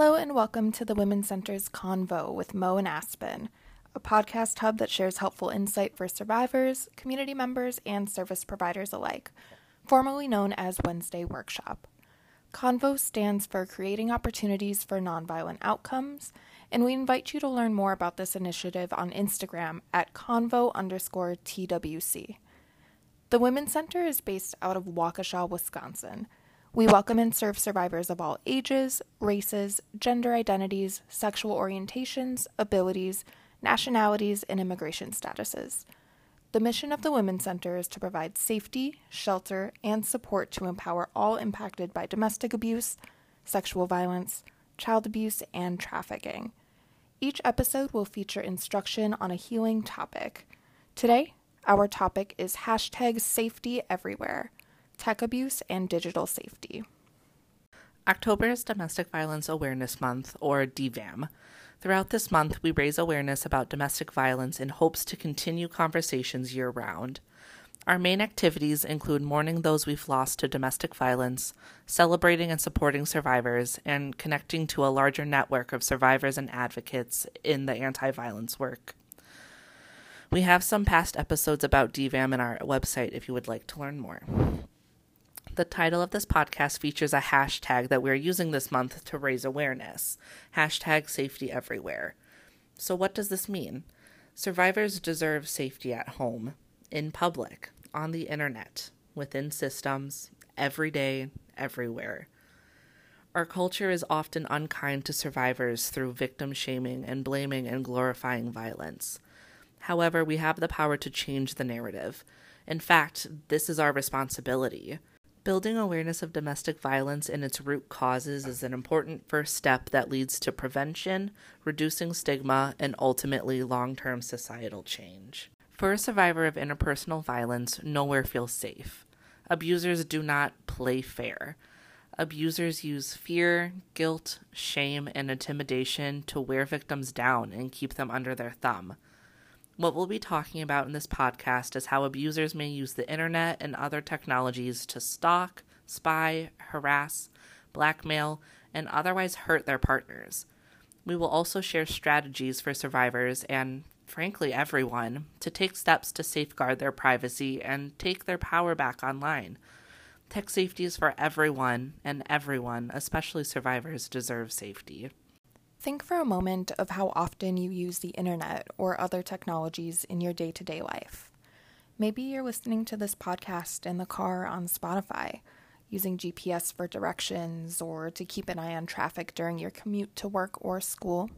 Hello and welcome to the Women's Center's Convo with Mo and Aspen, a podcast hub that shares helpful insight for survivors, community members, and service providers alike, formerly known as Wednesday Workshop. Convo stands for Creating Opportunities for Nonviolent Outcomes, and we invite you to learn more about this initiative on Instagram at convo underscore TWC. The Women's Center is based out of Waukesha, Wisconsin. We welcome and serve survivors of all ages, races, gender identities, sexual orientations, abilities, nationalities, and immigration statuses. The mission of the Women's Center is to provide safety, shelter, and support to empower all impacted by domestic abuse, sexual violence, child abuse, and trafficking. Each episode will feature instruction on a healing topic. Today, our topic is hashtag safety everywhere, tech abuse and digital safety. October is Domestic Violence Awareness Month, or DVAM. Throughout this month, we raise awareness about domestic violence in hopes to continue conversations year round. Our main activities include mourning those we've lost to domestic violence, celebrating and supporting survivors, and connecting to a larger network of survivors and advocates in the anti violence work. We have some past episodes about DVAM in our website if you would like to learn more. The title of this podcast features a hashtag that we're using this month to raise awareness hashtag safety everywhere. So, what does this mean? Survivors deserve safety at home, in public, on the internet, within systems, every day, everywhere. Our culture is often unkind to survivors through victim shaming and blaming and glorifying violence. However, we have the power to change the narrative. In fact, this is our responsibility. Building awareness of domestic violence and its root causes is an important first step that leads to prevention, reducing stigma, and ultimately long term societal change. For a survivor of interpersonal violence, nowhere feels safe. Abusers do not play fair. Abusers use fear, guilt, shame, and intimidation to wear victims down and keep them under their thumb. What we'll be talking about in this podcast is how abusers may use the internet and other technologies to stalk, spy, harass, blackmail, and otherwise hurt their partners. We will also share strategies for survivors and, frankly, everyone to take steps to safeguard their privacy and take their power back online. Tech safety is for everyone, and everyone, especially survivors, deserve safety. Think for a moment of how often you use the internet or other technologies in your day to day life. Maybe you're listening to this podcast in the car on Spotify, using GPS for directions or to keep an eye on traffic during your commute to work or school.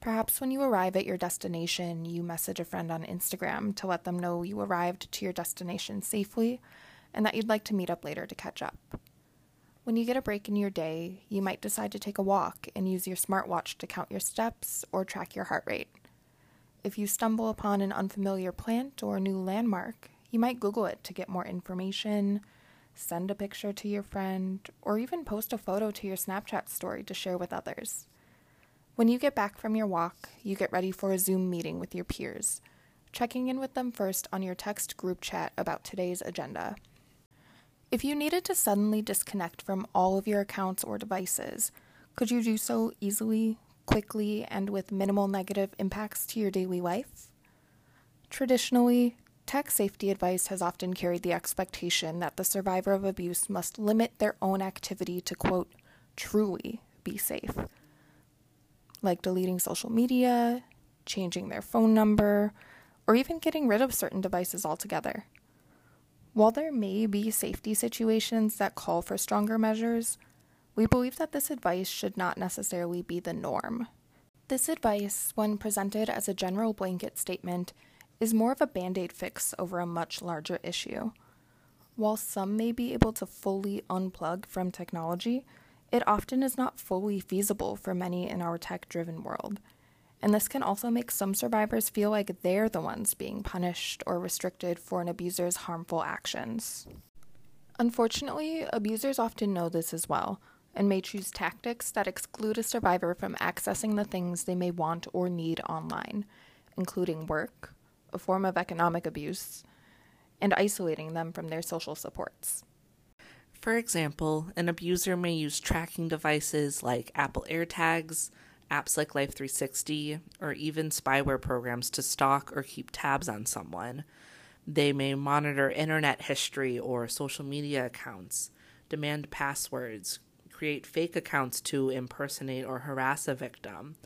Perhaps when you arrive at your destination, you message a friend on Instagram to let them know you arrived to your destination safely and that you'd like to meet up later to catch up. When you get a break in your day, you might decide to take a walk and use your smartwatch to count your steps or track your heart rate. If you stumble upon an unfamiliar plant or a new landmark, you might Google it to get more information, send a picture to your friend, or even post a photo to your Snapchat story to share with others. When you get back from your walk, you get ready for a Zoom meeting with your peers, checking in with them first on your text group chat about today's agenda. If you needed to suddenly disconnect from all of your accounts or devices, could you do so easily, quickly, and with minimal negative impacts to your daily life? Traditionally, tech safety advice has often carried the expectation that the survivor of abuse must limit their own activity to, quote, truly be safe. Like deleting social media, changing their phone number, or even getting rid of certain devices altogether. While there may be safety situations that call for stronger measures, we believe that this advice should not necessarily be the norm. This advice, when presented as a general blanket statement, is more of a band aid fix over a much larger issue. While some may be able to fully unplug from technology, it often is not fully feasible for many in our tech driven world and this can also make some survivors feel like they're the ones being punished or restricted for an abuser's harmful actions. Unfortunately, abusers often know this as well and may choose tactics that exclude a survivor from accessing the things they may want or need online, including work, a form of economic abuse, and isolating them from their social supports. For example, an abuser may use tracking devices like Apple AirTags, apps like Life360, or even spyware programs to stalk or keep tabs on someone. They may monitor internet history or social media accounts, demand passwords, create fake accounts to impersonate or harass a victim.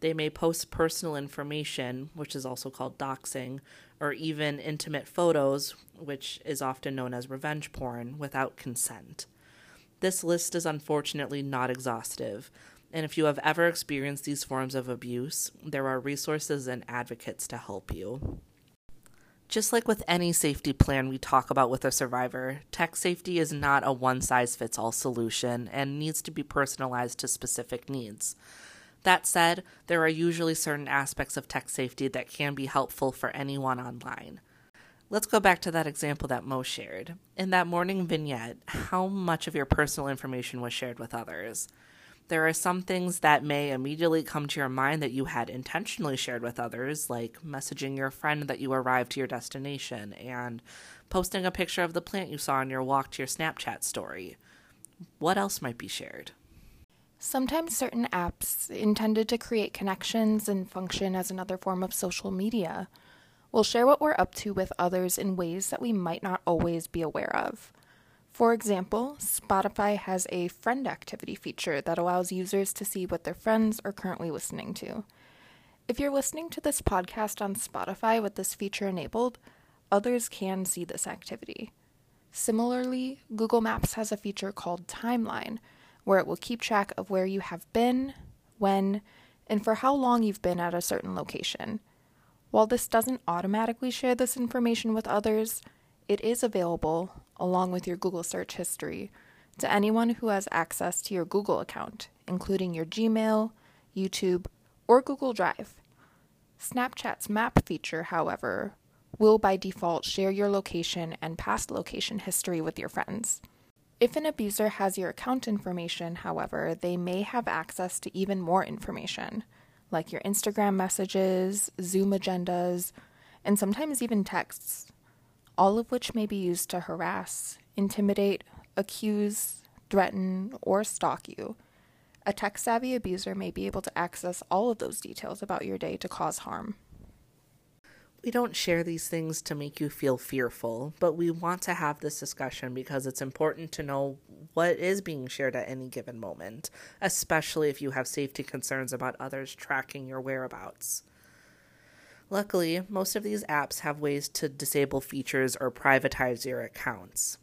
They may post personal information, which is also called doxing, or even intimate photos, which is often known as revenge porn, without consent. This list is unfortunately not exhaustive, and if you have ever experienced these forms of abuse, there are resources and advocates to help you. Just like with any safety plan we talk about with a survivor, tech safety is not a one size fits all solution and needs to be personalized to specific needs. That said, there are usually certain aspects of tech safety that can be helpful for anyone online. Let's go back to that example that Mo shared. In that morning vignette, how much of your personal information was shared with others? There are some things that may immediately come to your mind that you had intentionally shared with others, like messaging your friend that you arrived to your destination and posting a picture of the plant you saw on your walk to your Snapchat story. What else might be shared? Sometimes certain apps intended to create connections and function as another form of social media will share what we're up to with others in ways that we might not always be aware of. For example, Spotify has a friend activity feature that allows users to see what their friends are currently listening to. If you're listening to this podcast on Spotify with this feature enabled, others can see this activity. Similarly, Google Maps has a feature called Timeline, where it will keep track of where you have been, when, and for how long you've been at a certain location. While this doesn't automatically share this information with others, it is available, along with your Google search history, to anyone who has access to your Google account, including your Gmail, YouTube, or Google Drive. Snapchat's map feature, however, will by default share your location and past location history with your friends. If an abuser has your account information, however, they may have access to even more information, like your Instagram messages, Zoom agendas, and sometimes even texts all of which may be used to harass, intimidate, accuse, threaten, or stalk you. A tech savvy abuser may be able to access all of those details about your day to cause harm. We don't share these things to make you feel fearful, but we want to have this discussion because it's important to know what is being shared at any given moment, especially if you have safety concerns about others tracking your whereabouts. Luckily, most of these apps have ways to disable features or privatize your accounts.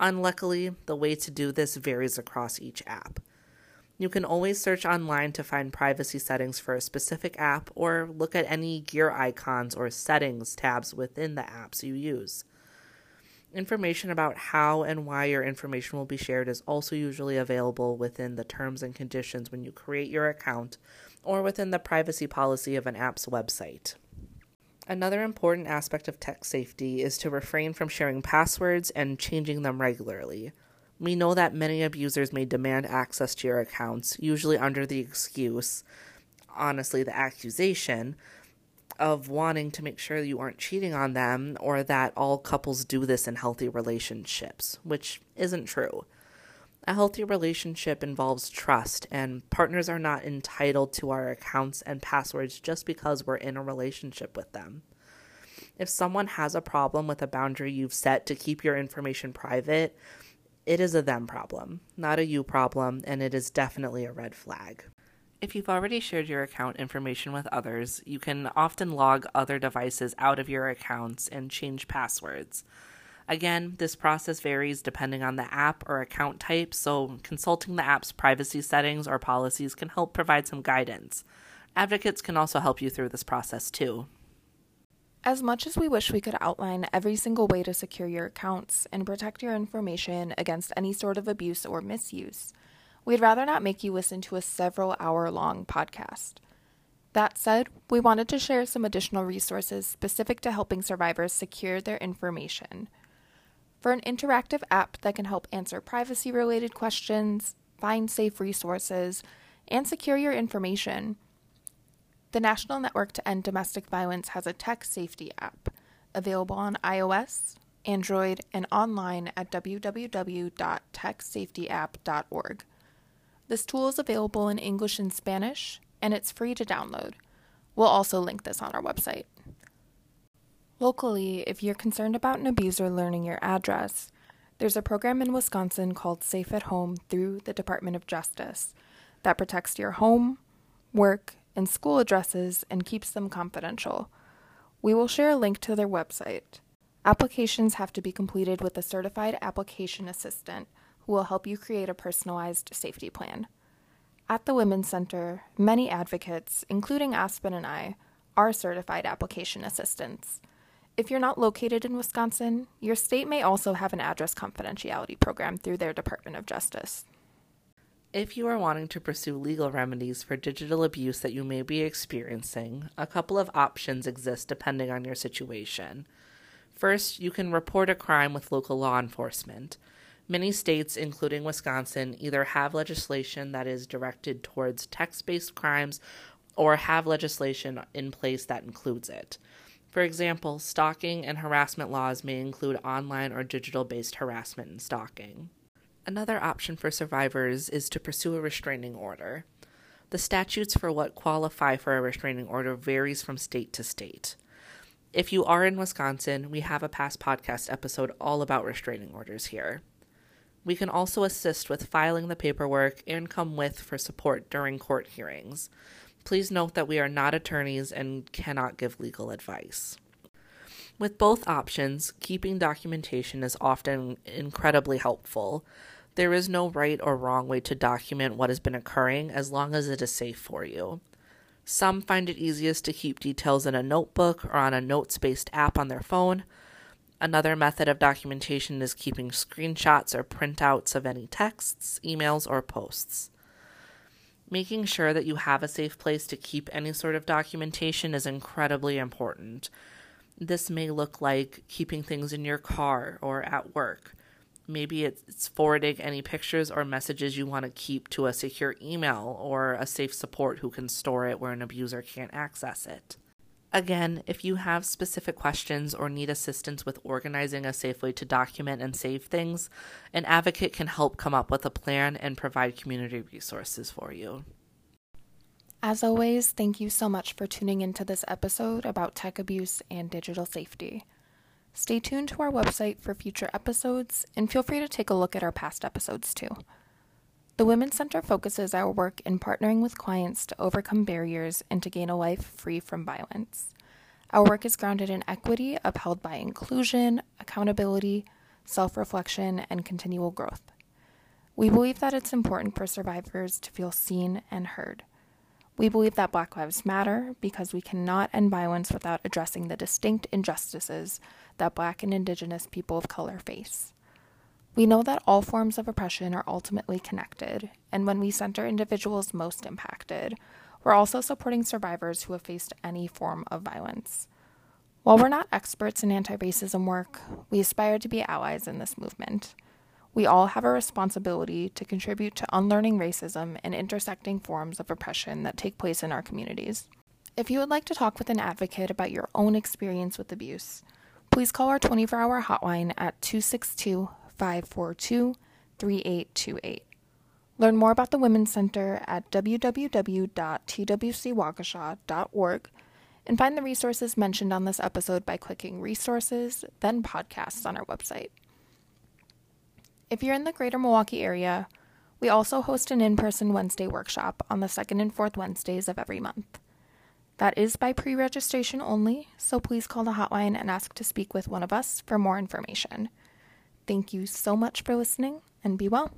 Unluckily, the way to do this varies across each app. You can always search online to find privacy settings for a specific app or look at any gear icons or settings tabs within the apps you use. Information about how and why your information will be shared is also usually available within the terms and conditions when you create your account or within the privacy policy of an app's website. Another important aspect of tech safety is to refrain from sharing passwords and changing them regularly. We know that many abusers may demand access to your accounts, usually under the excuse, honestly, the accusation, of wanting to make sure you aren't cheating on them or that all couples do this in healthy relationships, which isn't true. A healthy relationship involves trust, and partners are not entitled to our accounts and passwords just because we're in a relationship with them. If someone has a problem with a boundary you've set to keep your information private, it is a them problem, not a you problem, and it is definitely a red flag. If you've already shared your account information with others, you can often log other devices out of your accounts and change passwords. Again, this process varies depending on the app or account type, so consulting the app's privacy settings or policies can help provide some guidance. Advocates can also help you through this process too. As much as we wish we could outline every single way to secure your accounts and protect your information against any sort of abuse or misuse, we'd rather not make you listen to a several hour long podcast. That said, we wanted to share some additional resources specific to helping survivors secure their information for an interactive app that can help answer privacy related questions, find safe resources, and secure your information. The National Network to End Domestic Violence has a tech safety app available on iOS, Android, and online at www.techsafetyapp.org. This tool is available in English and Spanish, and it's free to download. We'll also link this on our website. Locally, if you're concerned about an abuser learning your address, there's a program in Wisconsin called Safe at Home through the Department of Justice that protects your home, work, and school addresses and keeps them confidential. We will share a link to their website. Applications have to be completed with a certified application assistant who will help you create a personalized safety plan. At the Women's Center, many advocates, including Aspen and I, are certified application assistants. If you're not located in Wisconsin, your state may also have an address confidentiality program through their Department of Justice. If you are wanting to pursue legal remedies for digital abuse that you may be experiencing, a couple of options exist depending on your situation. First, you can report a crime with local law enforcement. Many states, including Wisconsin, either have legislation that is directed towards text based crimes or have legislation in place that includes it. For example, stalking and harassment laws may include online or digital based harassment and stalking. Another option for survivors is to pursue a restraining order. The statutes for what qualify for a restraining order varies from state to state. If you are in Wisconsin, we have a past podcast episode all about restraining orders here. We can also assist with filing the paperwork and come with for support during court hearings. Please note that we are not attorneys and cannot give legal advice. With both options, keeping documentation is often incredibly helpful. There is no right or wrong way to document what has been occurring as long as it is safe for you. Some find it easiest to keep details in a notebook or on a notes based app on their phone. Another method of documentation is keeping screenshots or printouts of any texts, emails, or posts. Making sure that you have a safe place to keep any sort of documentation is incredibly important. This may look like keeping things in your car or at work. Maybe it's forwarding any pictures or messages you want to keep to a secure email or a safe support who can store it where an abuser can't access it. Again, if you have specific questions or need assistance with organizing a safe way to document and save things, an advocate can help come up with a plan and provide community resources for you. As always, thank you so much for tuning into this episode about tech abuse and digital safety. Stay tuned to our website for future episodes and feel free to take a look at our past episodes too. The Women's Center focuses our work in partnering with clients to overcome barriers and to gain a life free from violence. Our work is grounded in equity, upheld by inclusion, accountability, self reflection, and continual growth. We believe that it's important for survivors to feel seen and heard. We believe that Black Lives Matter because we cannot end violence without addressing the distinct injustices that Black and Indigenous people of color face. We know that all forms of oppression are ultimately connected, and when we center individuals most impacted, we're also supporting survivors who have faced any form of violence. While we're not experts in anti racism work, we aspire to be allies in this movement. We all have a responsibility to contribute to unlearning racism and intersecting forms of oppression that take place in our communities. If you would like to talk with an advocate about your own experience with abuse, please call our 24 hour hotline at 262 542 3828. Learn more about the Women's Center at www.twcwaukesha.org and find the resources mentioned on this episode by clicking Resources, then Podcasts on our website. If you're in the greater Milwaukee area, we also host an in person Wednesday workshop on the second and fourth Wednesdays of every month. That is by pre registration only, so please call the hotline and ask to speak with one of us for more information. Thank you so much for listening and be well.